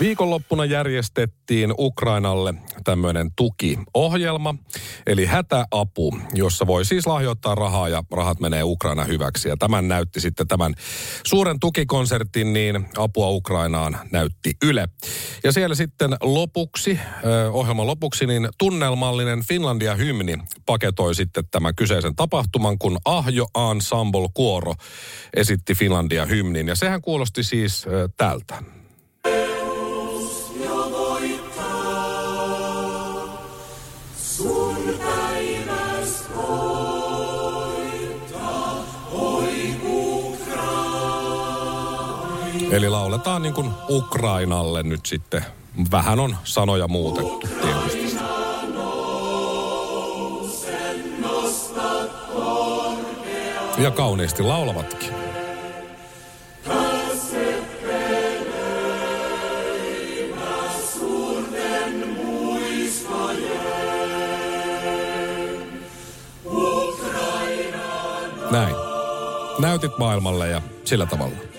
Viikonloppuna järjestettiin Ukrainalle tämmöinen tukiohjelma, eli hätäapu, jossa voi siis lahjoittaa rahaa ja rahat menee Ukraina hyväksi. Ja tämän näytti sitten tämän suuren tukikonsertin, niin apua Ukrainaan näytti Yle. Ja siellä sitten lopuksi, ohjelman lopuksi, niin tunnelmallinen Finlandia-hymni paketoi sitten tämän kyseisen tapahtuman, kun Ahjo Ensemble Kuoro esitti Finlandia-hymnin. Ja sehän kuulosti siis tältä. Eli lauletaan niin kuin Ukrainalle nyt sitten. Vähän on sanoja muutettu tietysti. Ja kauniisti laulavatkin. Näin. Näytit maailmalle ja sillä tavalla.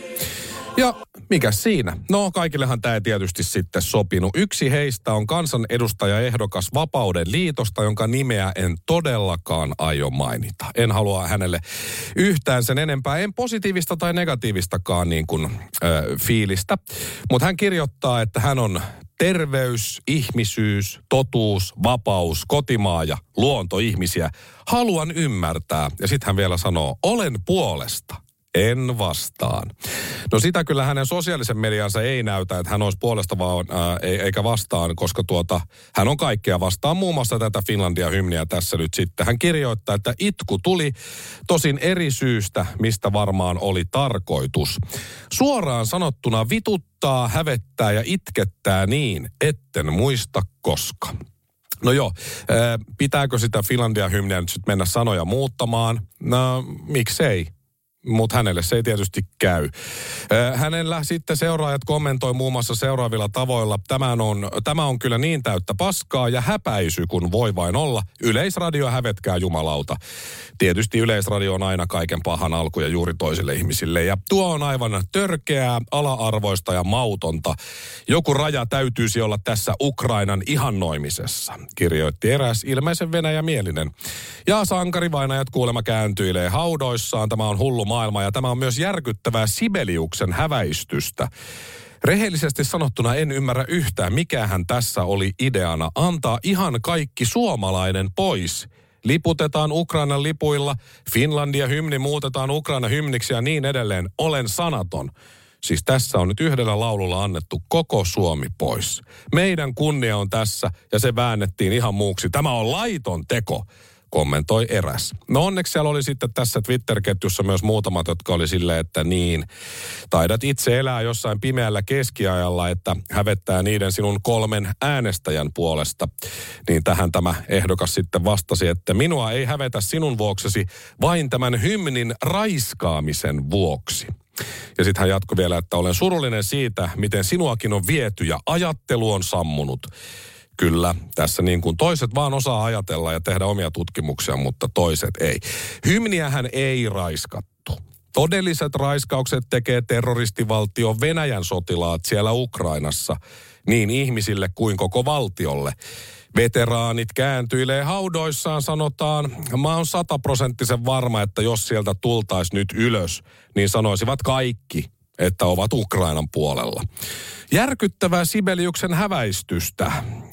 Ja mikä siinä? No kaikillehan tämä ei tietysti sitten sopinut. Yksi heistä on kansanedustajaehdokas Vapauden liitosta, jonka nimeä en todellakaan aio mainita. En halua hänelle yhtään sen enempää, en positiivista tai negatiivistakaan niin kuin, ö, fiilistä. Mutta hän kirjoittaa, että hän on terveys, ihmisyys, totuus, vapaus, kotimaa ja luonto ihmisiä. Haluan ymmärtää. Ja sitten hän vielä sanoo, olen puolesta. En vastaan. No sitä kyllä hänen sosiaalisen mediansa ei näytä, että hän olisi puolesta vaan, ää, eikä vastaan, koska tuota, hän on kaikkea vastaan, muun muassa tätä Finlandia-hymniä tässä nyt sitten. Hän kirjoittaa, että itku tuli tosin eri syystä, mistä varmaan oli tarkoitus. Suoraan sanottuna vituttaa, hävettää ja itkettää niin, etten muista koska. No joo, pitääkö sitä Finlandia-hymniä nyt sitten mennä sanoja muuttamaan? No, miksei? Mutta hänelle se ei tietysti käy. Hänellä sitten seuraajat kommentoi muun muassa seuraavilla tavoilla. Tämä on, tämä on kyllä niin täyttä paskaa ja häpäisy, kun voi vain olla. Yleisradio hävetkää jumalauta. Tietysti Yleisradio on aina kaiken pahan alku ja juuri toisille ihmisille. Ja tuo on aivan törkeää, ala-arvoista ja mautonta. Joku raja täytyisi olla tässä Ukrainan ihannoimisessa, kirjoitti eräs ilmeisen Venäjä-mielinen. Ja sankarivainajat kuulemma kääntyilee haudoissaan. Tämä on hullu maailma ja tämä on myös järkyttävää Sibeliuksen häväistystä. Rehellisesti sanottuna en ymmärrä yhtään, mikähän tässä oli ideana antaa ihan kaikki suomalainen pois. Liputetaan Ukrainan lipuilla, Finlandia hymni muutetaan Ukraina hymniksi ja niin edelleen. Olen sanaton. Siis tässä on nyt yhdellä laululla annettu koko Suomi pois. Meidän kunnia on tässä ja se väännettiin ihan muuksi. Tämä on laiton teko kommentoi eräs. No onneksi siellä oli sitten tässä Twitter-ketjussa myös muutamat, jotka oli silleen, että niin, taidat itse elää jossain pimeällä keskiajalla, että hävettää niiden sinun kolmen äänestäjän puolesta. Niin tähän tämä ehdokas sitten vastasi, että minua ei hävetä sinun vuoksesi vain tämän hymnin raiskaamisen vuoksi. Ja sitten hän jatkoi vielä, että olen surullinen siitä, miten sinuakin on viety ja ajattelu on sammunut. Kyllä, tässä niin kuin toiset vaan osaa ajatella ja tehdä omia tutkimuksia, mutta toiset ei. Hymniähän ei raiskattu. Todelliset raiskaukset tekee terroristivaltio Venäjän sotilaat siellä Ukrainassa, niin ihmisille kuin koko valtiolle. Veteraanit kääntyilee haudoissaan, sanotaan. Mä oon sataprosenttisen varma, että jos sieltä tultaisi nyt ylös, niin sanoisivat kaikki, että ovat Ukrainan puolella. Järkyttävää Sibeliuksen häväistystä,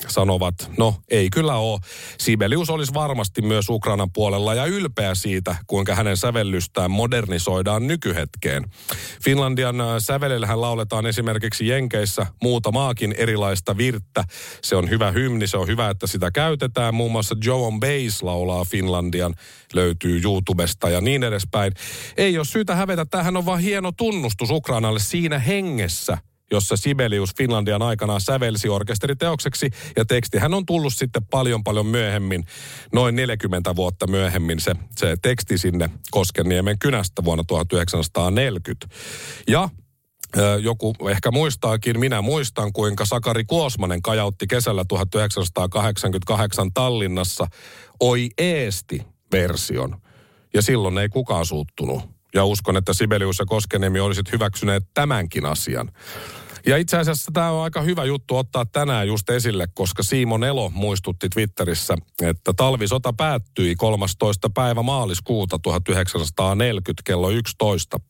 sanovat. No, ei kyllä ole. Sibelius olisi varmasti myös Ukrainan puolella ja ylpeä siitä, kuinka hänen sävellystään modernisoidaan nykyhetkeen. Finlandian äh, sävelellähän lauletaan esimerkiksi Jenkeissä muutamaakin erilaista virttä. Se on hyvä hymni, se on hyvä, että sitä käytetään. Muun muassa Joe on Bass laulaa Finlandian, löytyy YouTubesta ja niin edespäin. Ei ole syytä hävetä, tämähän on vaan hieno tunnustus Ukrainalle siinä hengessä, jossa Sibelius Finlandian aikana sävelsi orkesteriteokseksi. Ja tekstihän on tullut sitten paljon paljon myöhemmin, noin 40 vuotta myöhemmin se, se teksti sinne Koskenniemen kynästä vuonna 1940. Ja joku ehkä muistaakin, minä muistan, kuinka Sakari Kuosmanen kajautti kesällä 1988 Tallinnassa Oi Eesti version. Ja silloin ei kukaan suuttunut. Ja uskon, että Sibelius ja Koskeniemi olisit hyväksyneet tämänkin asian. Ja itse asiassa tämä on aika hyvä juttu ottaa tänään just esille, koska Siimon Elo muistutti Twitterissä, että talvisota päättyi 13. päivä maaliskuuta 1940 kello 11.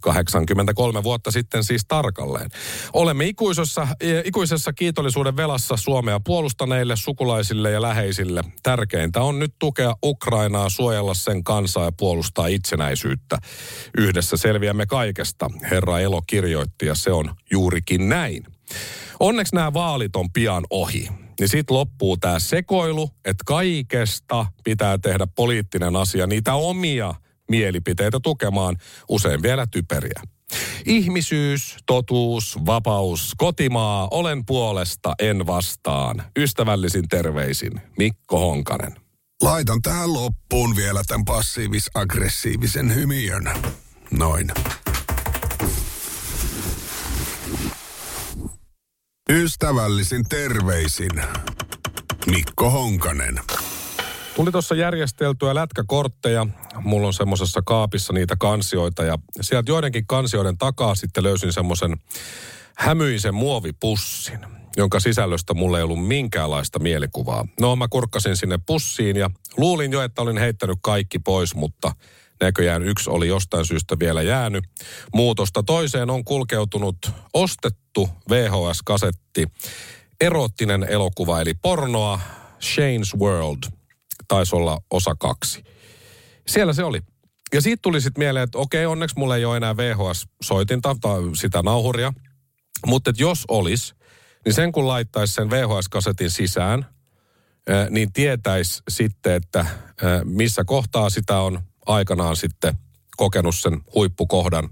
83 vuotta sitten siis tarkalleen. Olemme ikuisessa, ikuisessa kiitollisuuden velassa Suomea puolustaneille sukulaisille ja läheisille. Tärkeintä on nyt tukea Ukrainaa, suojella sen kansaa ja puolustaa itsenäisyyttä. Yhdessä selviämme kaikesta, herra Elo kirjoitti ja se on juurikin juurikin näin. Onneksi nämä vaalit on pian ohi. Niin sitten loppuu tämä sekoilu, että kaikesta pitää tehdä poliittinen asia, niitä omia mielipiteitä tukemaan, usein vielä typeriä. Ihmisyys, totuus, vapaus, kotimaa, olen puolesta, en vastaan. Ystävällisin terveisin, Mikko Honkanen. Laitan tähän loppuun vielä tämän passiivis-aggressiivisen hymiön. Noin. Ystävällisin terveisin Mikko Honkanen. Tuli tuossa järjesteltyä lätkäkortteja. Mulla on semmoisessa kaapissa niitä kansioita ja sieltä joidenkin kansioiden takaa sitten löysin semmoisen hämyisen muovipussin, jonka sisällöstä mulla ei ollut minkäänlaista mielikuvaa. No mä kurkkasin sinne pussiin ja luulin jo, että olin heittänyt kaikki pois, mutta näköjään yksi oli jostain syystä vielä jäänyt. Muutosta toiseen on kulkeutunut ostettu VHS-kasetti, erottinen elokuva eli pornoa, Shane's World, taisi olla osa kaksi. Siellä se oli. Ja siitä tuli sitten mieleen, että okei, onneksi mulla ei ole enää VHS-soitinta tai sitä nauhuria. Mutta jos olisi, niin sen kun laittaisi sen VHS-kasetin sisään, niin tietäisi sitten, että missä kohtaa sitä on aikanaan sitten kokenut sen huippukohdan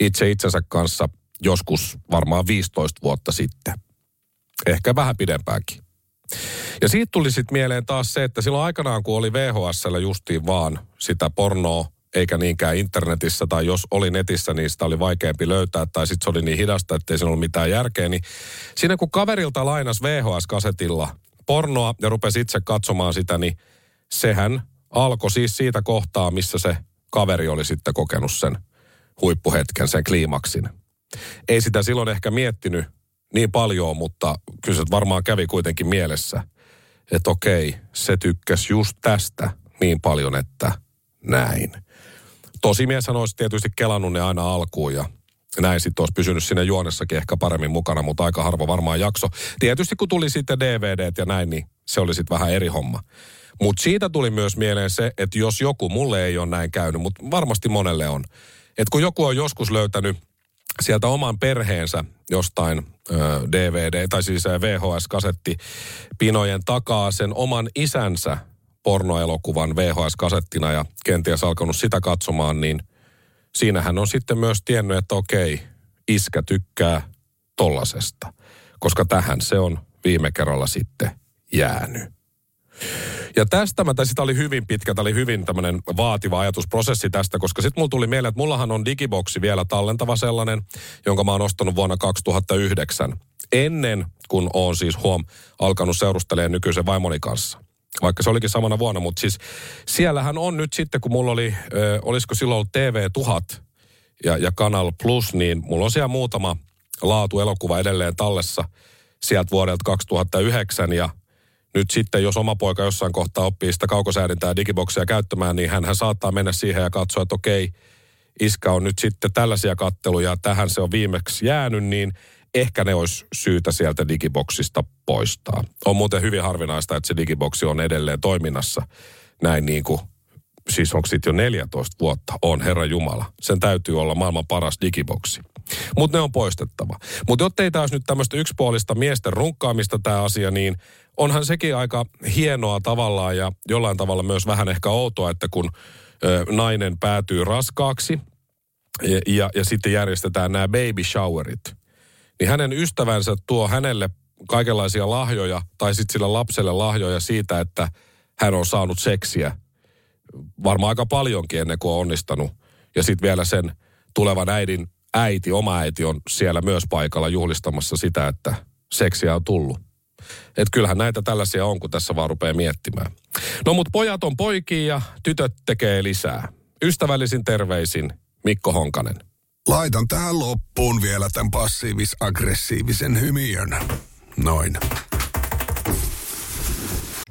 itse itsensä kanssa joskus varmaan 15 vuotta sitten. Ehkä vähän pidempäänkin. Ja siitä tuli sitten mieleen taas se, että silloin aikanaan kun oli VHSllä justiin vaan sitä pornoa, eikä niinkään internetissä, tai jos oli netissä, niin sitä oli vaikeampi löytää, tai sitten se oli niin hidasta, että ei siinä ollut mitään järkeä, niin siinä kun kaverilta lainas VHS-kasetilla pornoa ja rupesi itse katsomaan sitä, niin sehän alkoi siis siitä kohtaa, missä se kaveri oli sitten kokenut sen huippuhetken, sen kliimaksin. Ei sitä silloin ehkä miettinyt niin paljon, mutta kyllä se varmaan kävi kuitenkin mielessä, että okei, se tykkäsi just tästä niin paljon, että näin. Tosimieshän olisi tietysti kelannut ne aina alkuun ja näin sitten olisi pysynyt sinne juonessakin ehkä paremmin mukana, mutta aika harvo varmaan jakso. Tietysti kun tuli sitten DVDt ja näin, niin se oli sitten vähän eri homma. Mutta siitä tuli myös mieleen se, että jos joku, mulle ei ole näin käynyt, mutta varmasti monelle on. Että kun joku on joskus löytänyt sieltä oman perheensä jostain DVD, tai siis VHS-kasetti pinojen takaa sen oman isänsä pornoelokuvan VHS-kasettina ja kenties alkanut sitä katsomaan, niin siinähän on sitten myös tiennyt, että okei, iskä tykkää tollasesta. Koska tähän se on viime kerralla sitten jäänyt. Ja tästä mä, sitä oli hyvin pitkä, tämä oli hyvin tämmöinen vaativa ajatusprosessi tästä, koska sitten mulla tuli mieleen, että mullahan on digiboksi vielä tallentava sellainen, jonka mä oon ostanut vuonna 2009. Ennen kun oon siis huom alkanut seurustelemaan nykyisen vaimoni kanssa vaikka se olikin samana vuonna, mutta siis siellähän on nyt sitten, kun mulla oli, ö, olisiko silloin ollut TV 1000 ja, ja Kanal Plus, niin mulla on siellä muutama laatu elokuva edelleen tallessa sieltä vuodelta 2009 ja nyt sitten, jos oma poika jossain kohtaa oppii sitä kaukosäädintää digiboksia käyttämään, niin hän, saattaa mennä siihen ja katsoa, että okei, iskä on nyt sitten tällaisia katteluja, tähän se on viimeksi jäänyt, niin ehkä ne olisi syytä sieltä digiboksista poistaa. On muuten hyvin harvinaista, että se digiboksi on edelleen toiminnassa näin niin kuin siis onko sitten jo 14 vuotta, on Herra Jumala. Sen täytyy olla maailman paras digiboksi. Mutta ne on poistettava. Mutta jotta ei taas nyt tämmöistä yksipuolista miesten runkkaamista tämä asia, niin onhan sekin aika hienoa tavallaan ja jollain tavalla myös vähän ehkä outoa, että kun ö, nainen päätyy raskaaksi ja, ja, ja sitten järjestetään nämä baby showerit, niin hänen ystävänsä tuo hänelle kaikenlaisia lahjoja, tai sitten sillä lapselle lahjoja siitä, että hän on saanut seksiä varmaan aika paljonkin ennen kuin on onnistanut. Ja sitten vielä sen tulevan äidin äiti, oma äiti on siellä myös paikalla juhlistamassa sitä, että seksiä on tullut. Että kyllähän näitä tällaisia on, kun tässä vaan rupeaa miettimään. No mut pojat on poikia ja tytöt tekee lisää. Ystävällisin terveisin Mikko Honkanen. Laitan tähän loppuun vielä tämän passiivis-aggressiivisen hymiön. Noin.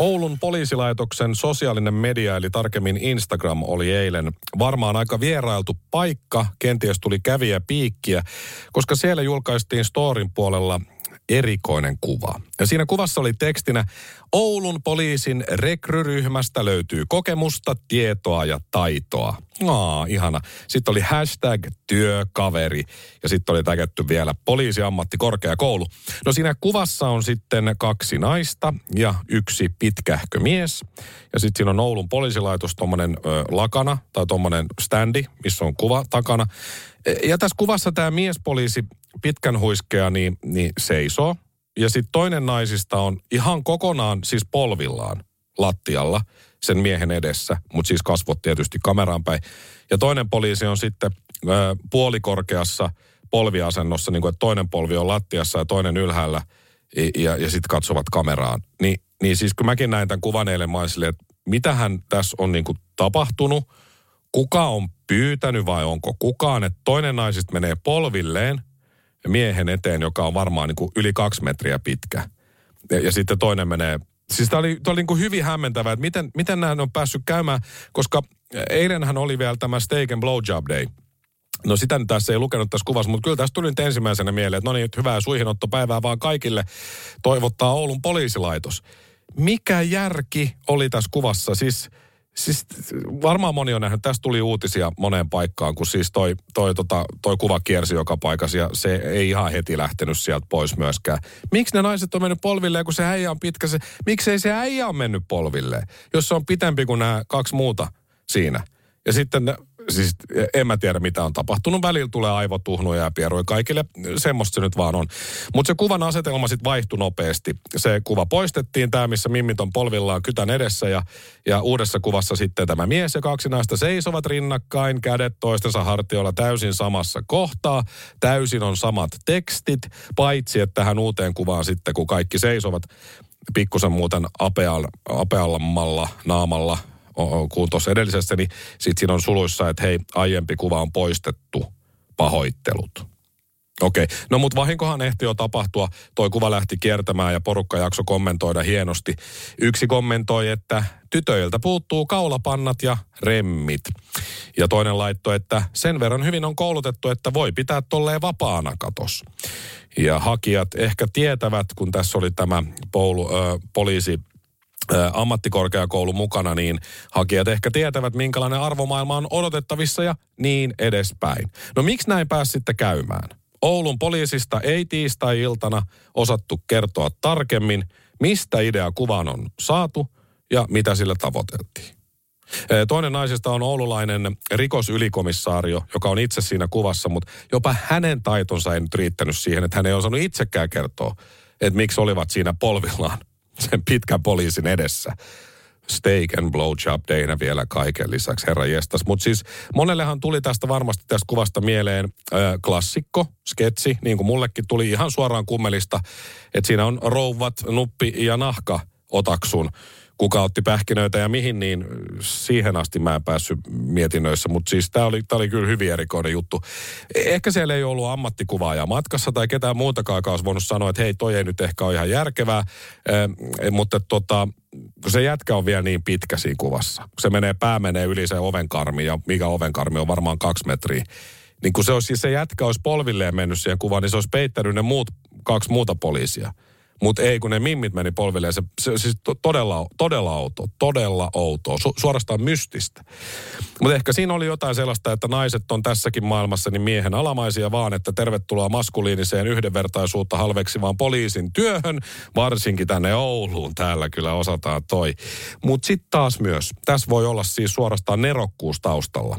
Oulun poliisilaitoksen sosiaalinen media, eli tarkemmin Instagram, oli eilen varmaan aika vierailtu paikka. Kenties tuli käviä piikkiä, koska siellä julkaistiin storin puolella erikoinen kuva. Ja siinä kuvassa oli tekstinä, Oulun poliisin rekryryhmästä löytyy kokemusta, tietoa ja taitoa. Aa, ihana. Sitten oli hashtag työkaveri ja sitten oli täkätty vielä poliisiammattikorkeakoulu. No siinä kuvassa on sitten kaksi naista ja yksi pitkähkö mies. Ja sitten siinä on Oulun poliisilaitos tuommoinen lakana tai tuommoinen standi, missä on kuva takana. Ja tässä kuvassa tämä miespoliisi pitkän huiskea niin, niin seisoo. Ja sitten toinen naisista on ihan kokonaan siis polvillaan lattialla sen miehen edessä, mutta siis kasvot tietysti kameraan päin. Ja toinen poliisi on sitten ö, puolikorkeassa polviasennossa, niin kuin että toinen polvi on lattiassa ja toinen ylhäällä ja, ja sitten katsovat kameraan. Ni, niin siis kun mäkin näin tämän kuvan eilen, mä että mitähän tässä on niin kuin tapahtunut, kuka on pyytänyt vai onko kukaan, että toinen naisista menee polvilleen miehen eteen, joka on varmaan niin kuin yli kaksi metriä pitkä. Ja, ja sitten toinen menee Siis tämä oli, tämä oli niin kuin hyvin hämmentävää, että miten, miten nämä on päässyt käymään, koska eilenhän oli vielä tämä Steak and Blowjob Day. No sitä nyt tässä ei lukenut tässä kuvassa, mutta kyllä tässä tuli nyt ensimmäisenä mieleen, että no niin, hyvää suihinottopäivää vaan kaikille toivottaa Oulun poliisilaitos. Mikä järki oli tässä kuvassa? Siis Siis varmaan moni on nähnyt, tästä tuli uutisia moneen paikkaan, kun siis toi, toi, tota, toi kuva kiersi joka paikassa ja se ei ihan heti lähtenyt sieltä pois myöskään. Miksi ne naiset on mennyt polvilleen, kun se äijä on pitkä? Se, miksei se äijä on mennyt polvilleen, jos se on pitempi kuin nämä kaksi muuta siinä? Ja sitten siis en mä tiedä mitä on tapahtunut. Välillä tulee aivotuhnuja ja pieruja kaikille. Semmoista se nyt vaan on. Mutta se kuvan asetelma sitten vaihtui nopeasti. Se kuva poistettiin, tämä missä mimmit on polvillaan kytän edessä ja, ja uudessa kuvassa sitten tämä mies ja kaksi naista seisovat rinnakkain, kädet toistensa hartioilla täysin samassa kohtaa. Täysin on samat tekstit, paitsi että tähän uuteen kuvaan sitten, kun kaikki seisovat pikkusen muuten apeal, apeallammalla naamalla kuin tuossa edellisessä, niin sitten siinä on suluissa, että hei, aiempi kuva on poistettu, pahoittelut. Okei, okay. no mutta vahinkohan ehti jo tapahtua. Toi kuva lähti kiertämään ja porukka jakso kommentoida hienosti. Yksi kommentoi, että tytöiltä puuttuu kaulapannat ja remmit. Ja toinen laittoi, että sen verran hyvin on koulutettu, että voi pitää tolleen vapaana katos. Ja hakijat ehkä tietävät, kun tässä oli tämä poulu, ö, poliisi ammattikorkeakoulu mukana, niin hakijat ehkä tietävät, minkälainen arvomaailma on odotettavissa ja niin edespäin. No miksi näin pääsi sitten käymään? Oulun poliisista ei tiistai-iltana osattu kertoa tarkemmin, mistä idea kuvan on saatu ja mitä sillä tavoiteltiin. Toinen naisista on oululainen rikosylikomissaario, joka on itse siinä kuvassa, mutta jopa hänen taitonsa ei nyt riittänyt siihen, että hän ei osannut itsekään kertoa, että miksi olivat siinä polvillaan sen pitkän poliisin edessä. Steak and blowjob dayna vielä kaiken lisäksi, herra jestas. Mutta siis monellehan tuli tästä varmasti tästä kuvasta mieleen äh, klassikko, sketsi, niin kuin mullekin tuli ihan suoraan kummelista, että siinä on rouvat, nuppi ja nahka otaksun kuka otti pähkinöitä ja mihin, niin siihen asti mä en päässyt mietinnöissä. Mutta siis tämä oli, oli kyllä hyvin erikoinen juttu. Ehkä siellä ei ollut ammattikuvaajaa matkassa tai ketään muutakaan, joka olisi voinut sanoa, että hei, toi ei nyt ehkä ole ihan järkevää. Eh, mutta tota, se jätkä on vielä niin pitkä siinä kuvassa. Se menee, pää menee yli se ovenkarmi ja mikä ovenkarmi on varmaan kaksi metriä. Niin kun se, olisi, se jätkä olisi polvilleen mennyt siihen kuvaan, niin se olisi peittänyt ne muut, kaksi muuta poliisia. Mutta ei, kun ne mimmit meni polvilleen. Se, se siis todella, todella outo, todella outoa, su, suorastaan mystistä. Mutta ehkä siinä oli jotain sellaista, että naiset on tässäkin maailmassa niin miehen alamaisia vaan, että tervetuloa maskuliiniseen yhdenvertaisuutta halveksivaan poliisin työhön, varsinkin tänne Ouluun. Täällä kyllä osataan toi. Mutta sitten taas myös, tässä voi olla siis suorastaan nerokkuus taustalla.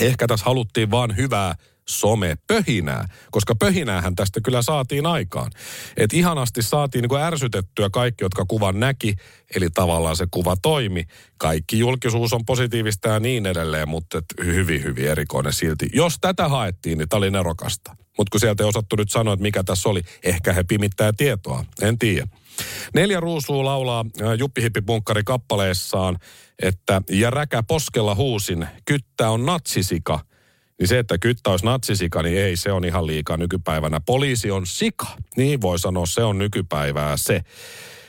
Ehkä tässä haluttiin vaan hyvää somepöhinää, koska pöhinäähän tästä kyllä saatiin aikaan. Et ihanasti saatiin niin ärsytettyä kaikki, jotka kuvan näki, eli tavallaan se kuva toimi. Kaikki julkisuus on positiivista ja niin edelleen, mutta hyvin, hyvin erikoinen silti. Jos tätä haettiin, niin tämä oli nerokasta. Mutta kun sieltä ei osattu nyt sanoa, että mikä tässä oli, ehkä he pimittää tietoa, en tiedä. Neljä ruusua laulaa Juppihippipunkkari kappaleessaan, että ja räkä poskella huusin, kyttä on natsisika – niin se, että kyttä olisi natsisika, niin ei, se on ihan liikaa nykypäivänä. Poliisi on sika. Niin voi sanoa, se on nykypäivää se.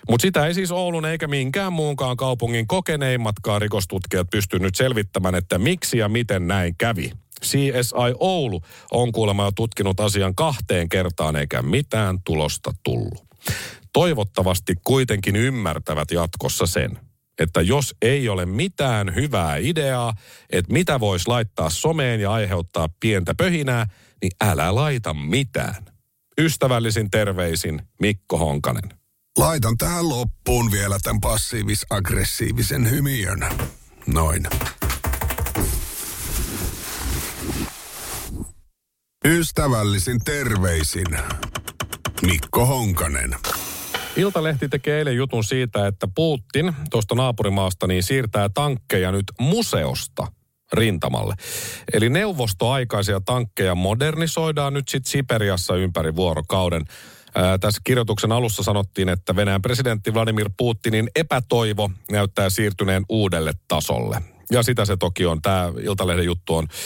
Mutta sitä ei siis Oulun eikä minkään muunkaan kaupungin kokeneimmatkaan rikostutkijat pystynyt selvittämään, että miksi ja miten näin kävi. CSI Oulu on kuulemma jo tutkinut asian kahteen kertaan eikä mitään tulosta tullut. Toivottavasti kuitenkin ymmärtävät jatkossa sen, että jos ei ole mitään hyvää ideaa, että mitä voisi laittaa someen ja aiheuttaa pientä pöhinää, niin älä laita mitään. Ystävällisin terveisin Mikko Honkanen. Laitan tähän loppuun vielä tämän passiivis-aggressiivisen hymiön. Noin. Ystävällisin terveisin Mikko Honkanen. Iltalehti tekee eilen jutun siitä, että Putin tuosta naapurimaasta niin siirtää tankkeja nyt museosta rintamalle. Eli neuvostoaikaisia tankkeja modernisoidaan nyt sitten Siperiassa ympäri vuorokauden. Ää, tässä kirjoituksen alussa sanottiin, että Venäjän presidentti Vladimir Putinin epätoivo näyttää siirtyneen uudelle tasolle. Ja sitä se toki on. Tämä Iltalehden juttu on äh,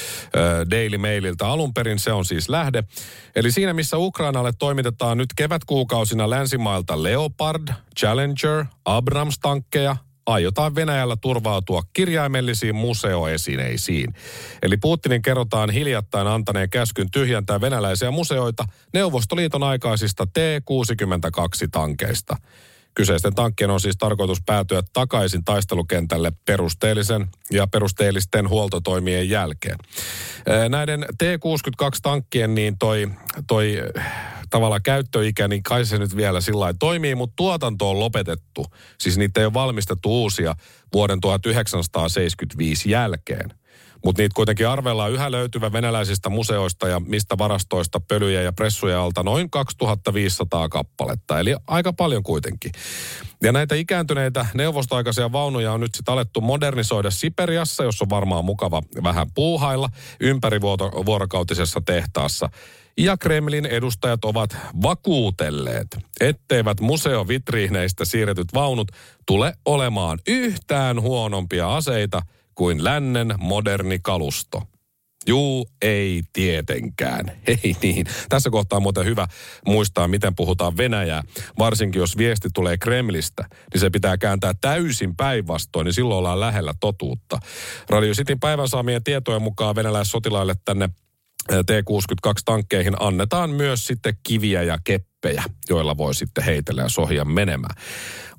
Daily Maililta alun perin. Se on siis lähde. Eli siinä, missä Ukrainalle toimitetaan nyt kevätkuukausina länsimailta Leopard, Challenger, Abrams-tankkeja, aiotaan Venäjällä turvautua kirjaimellisiin museoesineisiin. Eli Putinin kerrotaan hiljattain antaneen käskyn tyhjentää venäläisiä museoita Neuvostoliiton aikaisista T-62-tankeista. Kyseisten tankkien on siis tarkoitus päätyä takaisin taistelukentälle perusteellisen ja perusteellisten huoltotoimien jälkeen. Näiden T-62-tankkien niin toi, toi tavallaan käyttöikä, niin kai se nyt vielä sillä toimii, mutta tuotanto on lopetettu. Siis niitä ei ole valmistettu uusia vuoden 1975 jälkeen. Mutta niitä kuitenkin arvellaan yhä löytyvä venäläisistä museoista ja mistä varastoista pölyjä ja pressuja alta noin 2500 kappaletta. Eli aika paljon kuitenkin. Ja näitä ikääntyneitä neuvostoaikaisia vaunuja on nyt sitten alettu modernisoida Siperiassa, jossa on varmaan mukava vähän puuhailla ympärivuorokautisessa tehtaassa. Ja Kremlin edustajat ovat vakuutelleet, etteivät museovitriineistä siirretyt vaunut tule olemaan yhtään huonompia aseita – kuin lännen moderni kalusto. Juu, ei tietenkään. Ei niin. Tässä kohtaa on muuten hyvä muistaa, miten puhutaan Venäjää. Varsinkin jos viesti tulee Kremlistä, niin se pitää kääntää täysin päinvastoin, niin silloin ollaan lähellä totuutta. Radio Cityn päivän saamien tietojen mukaan venäläissotilaille tänne T-62-tankkeihin annetaan myös sitten kiviä ja keppejä, joilla voi sitten heitellä ja sohia menemään.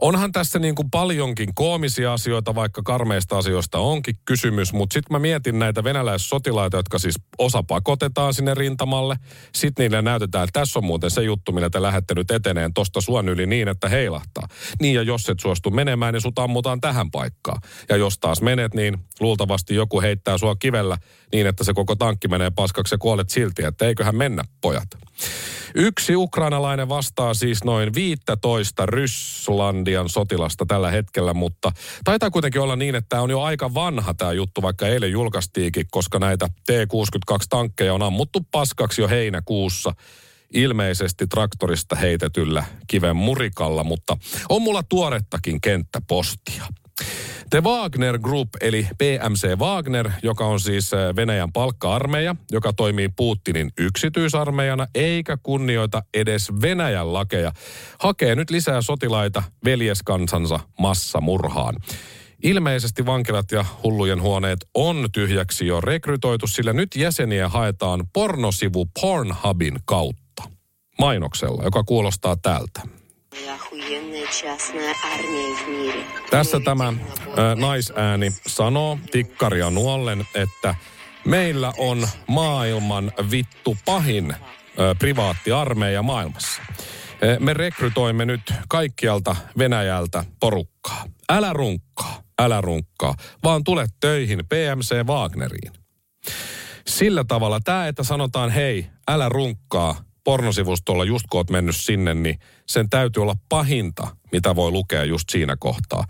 Onhan tässä niin kuin paljonkin koomisia asioita, vaikka karmeista asioista onkin kysymys, mutta sitten mä mietin näitä venäläissotilaita, jotka siis osa pakotetaan sinne rintamalle. Sitten niille näytetään, että tässä on muuten se juttu, millä te lähette nyt eteneen tosta suon yli niin, että heilahtaa. Niin ja jos et suostu menemään, niin sut ammutaan tähän paikkaan. Ja jos taas menet, niin luultavasti joku heittää sua kivellä niin, että se koko tankki menee paskaksi ja kuolet silti, että eiköhän mennä pojat. Yksi ukrainalainen vastaa siis noin 15 Rysslandian sotilasta tällä hetkellä, mutta taitaa kuitenkin olla niin, että tämä on jo aika vanha tämä juttu, vaikka eilen julkaistiinkin, koska näitä T-62-tankkeja on ammuttu paskaksi jo heinäkuussa. ilmeisesti traktorista heitetyllä kiven murikalla, mutta on mulla tuorettakin kenttäpostia. The Wagner Group, eli PMC Wagner, joka on siis äh, Venäjän palkka-armeija, joka toimii Putinin yksityisarmeijana, eikä kunnioita edes Venäjän lakeja, hakee nyt lisää sotilaita veljeskansansa massamurhaan. Ilmeisesti vankilat ja hullujen huoneet on tyhjäksi jo rekrytoitu, sillä nyt jäseniä haetaan pornosivu Pornhubin kautta. Mainoksella, joka kuulostaa tältä. Tässä tämä ä, naisääni sanoo tikkaria nuollen, että meillä on maailman vittu pahin privaattiarmeija maailmassa. Me rekrytoimme nyt kaikkialta Venäjältä porukkaa. Älä runkkaa, älä runkkaa, vaan tule töihin PMC Wagneriin. Sillä tavalla tämä, että sanotaan hei, älä runkkaa, pornosivustolla just kun oot mennyt sinne, niin sen täytyy olla pahinta, mitä voi lukea just siinä kohtaa.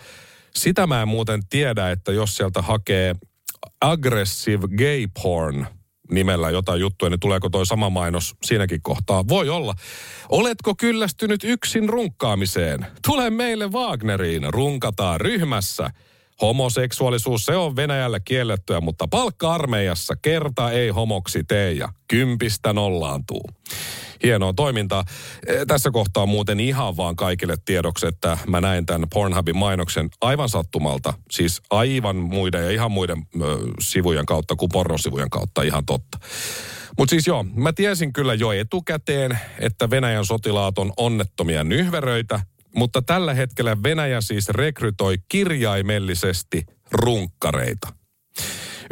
Sitä mä en muuten tiedä, että jos sieltä hakee aggressive gay porn nimellä jotain juttuja, niin tuleeko toi sama mainos siinäkin kohtaa? Voi olla. Oletko kyllästynyt yksin runkkaamiseen? Tule meille Wagneriin, runkataan ryhmässä. Homoseksuaalisuus, se on Venäjällä kiellettyä, mutta palkka-armeijassa kerta ei homoksi tee ja kympistä nollaantuu hienoa toimintaa. E, tässä kohtaa muuten ihan vaan kaikille tiedoksi, että mä näin tämän Pornhubin mainoksen aivan sattumalta. Siis aivan muiden ja ihan muiden ö, sivujen kautta kuin pornosivujen kautta, ihan totta. Mutta siis joo, mä tiesin kyllä jo etukäteen, että Venäjän sotilaat on onnettomia nyhveröitä, mutta tällä hetkellä Venäjä siis rekrytoi kirjaimellisesti runkkareita.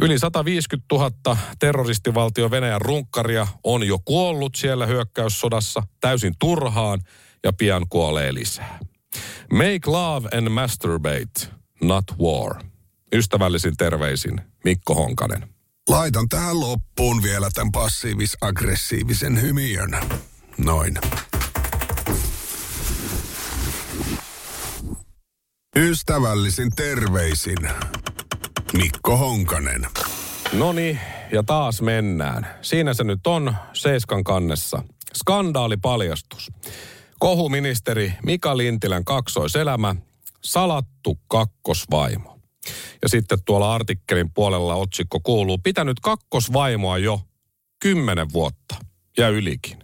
Yli 150 000 terroristivaltio Venäjän runkkaria on jo kuollut siellä hyökkäyssodassa täysin turhaan ja pian kuolee lisää. Make love and masturbate, not war. Ystävällisin terveisin Mikko Honkanen. Laitan tähän loppuun vielä tämän passiivis-aggressiivisen hymiön. Noin. Ystävällisin terveisin Mikko Honkanen. No niin, ja taas mennään. Siinä se nyt on, Seiskan kannessa. Skandaalipaljastus. Kohuministeri Mika Lintilän kaksoiselämä, salattu kakkosvaimo. Ja sitten tuolla artikkelin puolella otsikko kuuluu, pitänyt kakkosvaimoa jo kymmenen vuotta ja ylikin.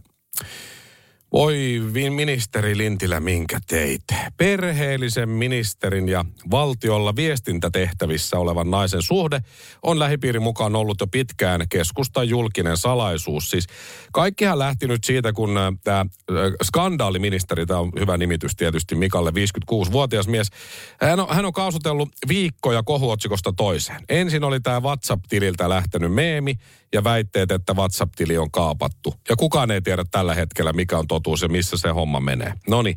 Oi ministeri Lintilä, minkä teit? Perheellisen ministerin ja valtiolla viestintätehtävissä olevan naisen suhde on lähipiirin mukaan ollut jo pitkään keskustan julkinen salaisuus. Siis kaikkihan lähti nyt siitä, kun äh, tämä äh, skandaaliministeri, tämä on hyvä nimitys tietysti Mikalle, 56-vuotias mies, hän on, hän on kaasutellut viikkoja kohuotsikosta toiseen. Ensin oli tämä WhatsApp-tililtä lähtenyt meemi, ja väitteet, että WhatsApp-tili on kaapattu. Ja kukaan ei tiedä tällä hetkellä, mikä on totuus ja missä se homma menee. No niin.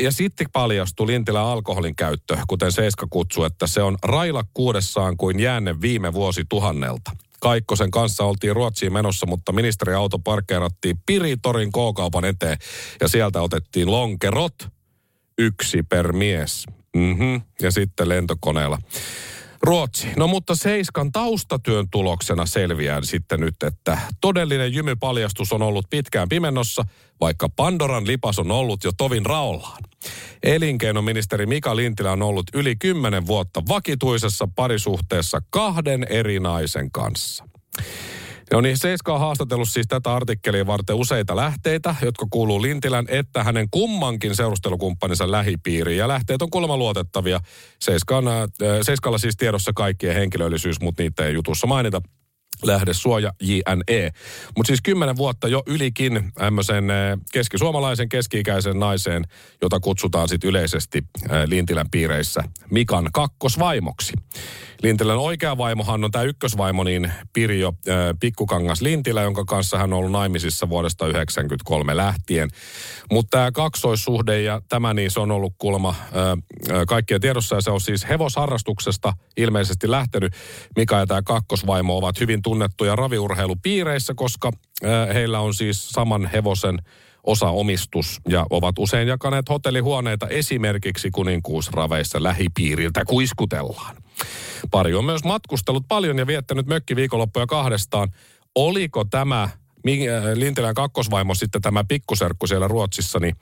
Ja sitten paljastui Lintilän alkoholin käyttö, kuten Seiska kutsui, että se on railakkuudessaan kuin jäänne viime vuosi tuhannelta. Kaikkosen kanssa oltiin Ruotsiin menossa, mutta ministeriauto parkkeerattiin Piritorin K-kaupan eteen ja sieltä otettiin lonkerot, yksi per mies. Mm-hmm. Ja sitten lentokoneella. Ruotsi. No mutta Seiskan taustatyön tuloksena selviää sitten nyt, että todellinen jymypaljastus on ollut pitkään pimennossa, vaikka Pandoran lipas on ollut jo tovin raollaan. Elinkeinoministeri Mika Lintilä on ollut yli kymmenen vuotta vakituisessa parisuhteessa kahden eri naisen kanssa. No niin, Seiska on haastatellut siis tätä artikkelia varten useita lähteitä, jotka kuuluu Lintilän että hänen kummankin seurustelukumppaninsa lähipiiriin. Ja lähteet on kuulemma luotettavia. Seiskan, äh, Seiskalla siis tiedossa kaikkien henkilöllisyys, mutta niitä ei jutussa mainita lähdesuoja JNE. Mutta siis kymmenen vuotta jo ylikin tämmöisen äh, keskisuomalaisen keski-ikäisen naiseen, jota kutsutaan sitten yleisesti äh, Lintilän piireissä Mikan kakkosvaimoksi. Lintilän oikea vaimohan on tämä ykkösvaimo, niin Pirjo äh, Pikkukangas Lintilä, jonka kanssa hän on ollut naimisissa vuodesta 1993 lähtien. Mutta tämä kaksoissuhde ja tämä niin se on ollut kuulemma äh, kaikkien tiedossa ja se on siis hevosharrastuksesta ilmeisesti lähtenyt. Mika ja tämä kakkosvaimo ovat hyvin tunnettuja raviurheilupiireissä, koska heillä on siis saman hevosen osaomistus ja ovat usein jakaneet hotellihuoneita esimerkiksi kuninkuusraveissa lähipiiriltä kuiskutellaan. Pari on myös matkustellut paljon ja viettänyt mökkiviikonloppuja kahdestaan. Oliko tämä Lintilän kakkosvaimo sitten tämä pikkuserkku siellä Ruotsissa, niin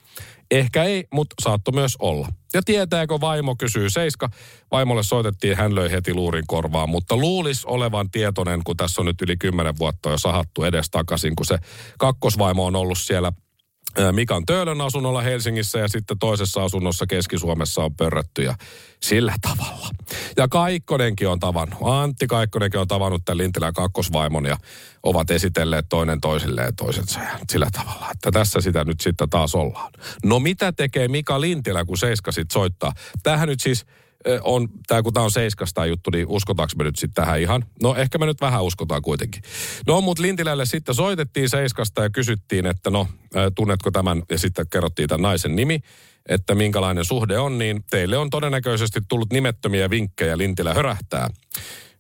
ehkä ei, mutta saattoi myös olla. Ja tietääkö vaimo, kysyy Seiska. Vaimolle soitettiin, hän löi heti luurin korvaan, mutta luulis olevan tietoinen, kun tässä on nyt yli kymmenen vuotta jo sahattu edes takaisin, kun se kakkosvaimo on ollut siellä Mikan Töölön asunnolla Helsingissä ja sitten toisessa asunnossa Keski-Suomessa on pörrätty ja sillä tavalla. Ja Kaikkonenkin on tavannut, Antti Kaikkonenkin on tavannut tämän Lintilän kakkosvaimon ja ovat esitelleet toinen toisilleen toisensa ja sillä tavalla, että tässä sitä nyt sitten taas ollaan. No mitä tekee Mika Lintilä, kun Seiska sitten soittaa? Tähän nyt siis on, tämä kun tämä on seiskasta juttu, niin uskotaanko me nyt sitten tähän ihan? No ehkä me nyt vähän uskotaan kuitenkin. No mutta Lintilälle sitten soitettiin seiskasta ja kysyttiin, että no tunnetko tämän, ja sitten kerrottiin tämän naisen nimi, että minkälainen suhde on, niin teille on todennäköisesti tullut nimettömiä vinkkejä Lintilä hörähtää.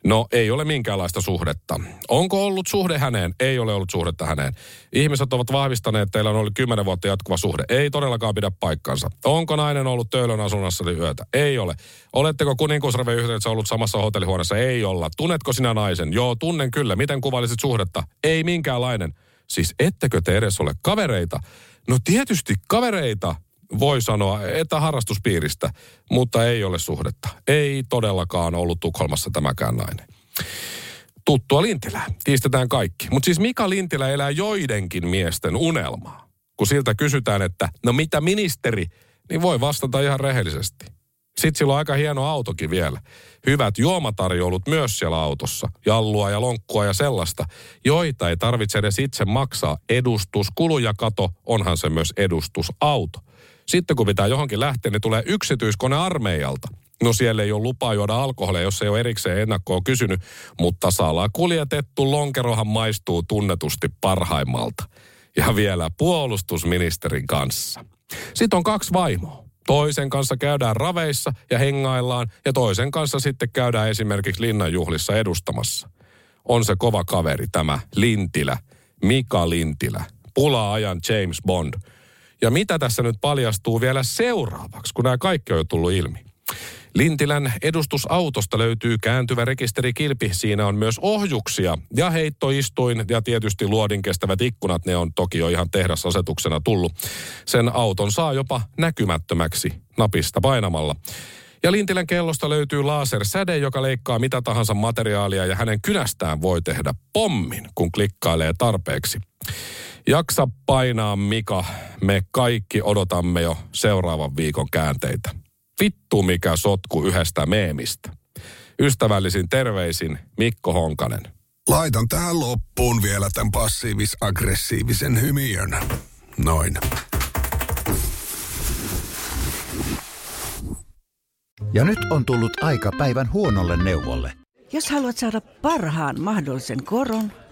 No ei ole minkäänlaista suhdetta. Onko ollut suhde häneen? Ei ole ollut suhdetta häneen. Ihmiset ovat vahvistaneet, että teillä on ollut kymmenen vuotta jatkuva suhde. Ei todellakaan pidä paikkansa. Onko nainen ollut Töölön asunnassa yötä? Ei ole. Oletteko kuninkuusrave yhteydessä ollut samassa hotellihuoneessa? Ei olla. Tunnetko sinä naisen? Joo, tunnen kyllä. Miten kuvailisit suhdetta? Ei minkäänlainen. Siis ettekö te edes ole kavereita? No tietysti kavereita voi sanoa, että harrastuspiiristä, mutta ei ole suhdetta. Ei todellakaan ollut Tukholmassa tämäkään nainen. Tuttua Lintilää, kiistetään kaikki. Mutta siis Mika Lintilä elää joidenkin miesten unelmaa. Kun siltä kysytään, että no mitä ministeri, niin voi vastata ihan rehellisesti. Sitten sillä on aika hieno autokin vielä. Hyvät juomatarjoulut myös siellä autossa. Jallua ja lonkkua ja sellaista, joita ei tarvitse edes itse maksaa. Edustuskuluja kato, onhan se myös edustusauto. Sitten kun pitää johonkin lähteä, niin tulee yksityiskone armeijalta. No siellä ei ole lupaa juoda alkoholia, jos ei ole erikseen ennakkoon kysynyt, mutta salaa kuljetettu lonkerohan maistuu tunnetusti parhaimmalta. Ja vielä puolustusministerin kanssa. Sitten on kaksi vaimoa. Toisen kanssa käydään raveissa ja hengaillaan ja toisen kanssa sitten käydään esimerkiksi linnanjuhlissa edustamassa. On se kova kaveri tämä Lintilä, Mika Lintilä, pula-ajan James Bond – ja mitä tässä nyt paljastuu vielä seuraavaksi, kun nämä kaikki on jo tullut ilmi? Lintilän edustusautosta löytyy kääntyvä rekisterikilpi. Siinä on myös ohjuksia ja heittoistuin ja tietysti luodin kestävät ikkunat. Ne on toki jo ihan tehdasasetuksena tullut. Sen auton saa jopa näkymättömäksi napista painamalla. Ja Lintilän kellosta löytyy lasersäde, joka leikkaa mitä tahansa materiaalia ja hänen kynästään voi tehdä pommin, kun klikkailee tarpeeksi. Jaksa painaa, Mika. Me kaikki odotamme jo seuraavan viikon käänteitä. Vittu mikä sotku yhdestä meemistä. Ystävällisin terveisin Mikko Honkanen. Laitan tähän loppuun vielä tämän passiivis-aggressiivisen hymiön. Noin. Ja nyt on tullut aika päivän huonolle neuvolle. Jos haluat saada parhaan mahdollisen koron,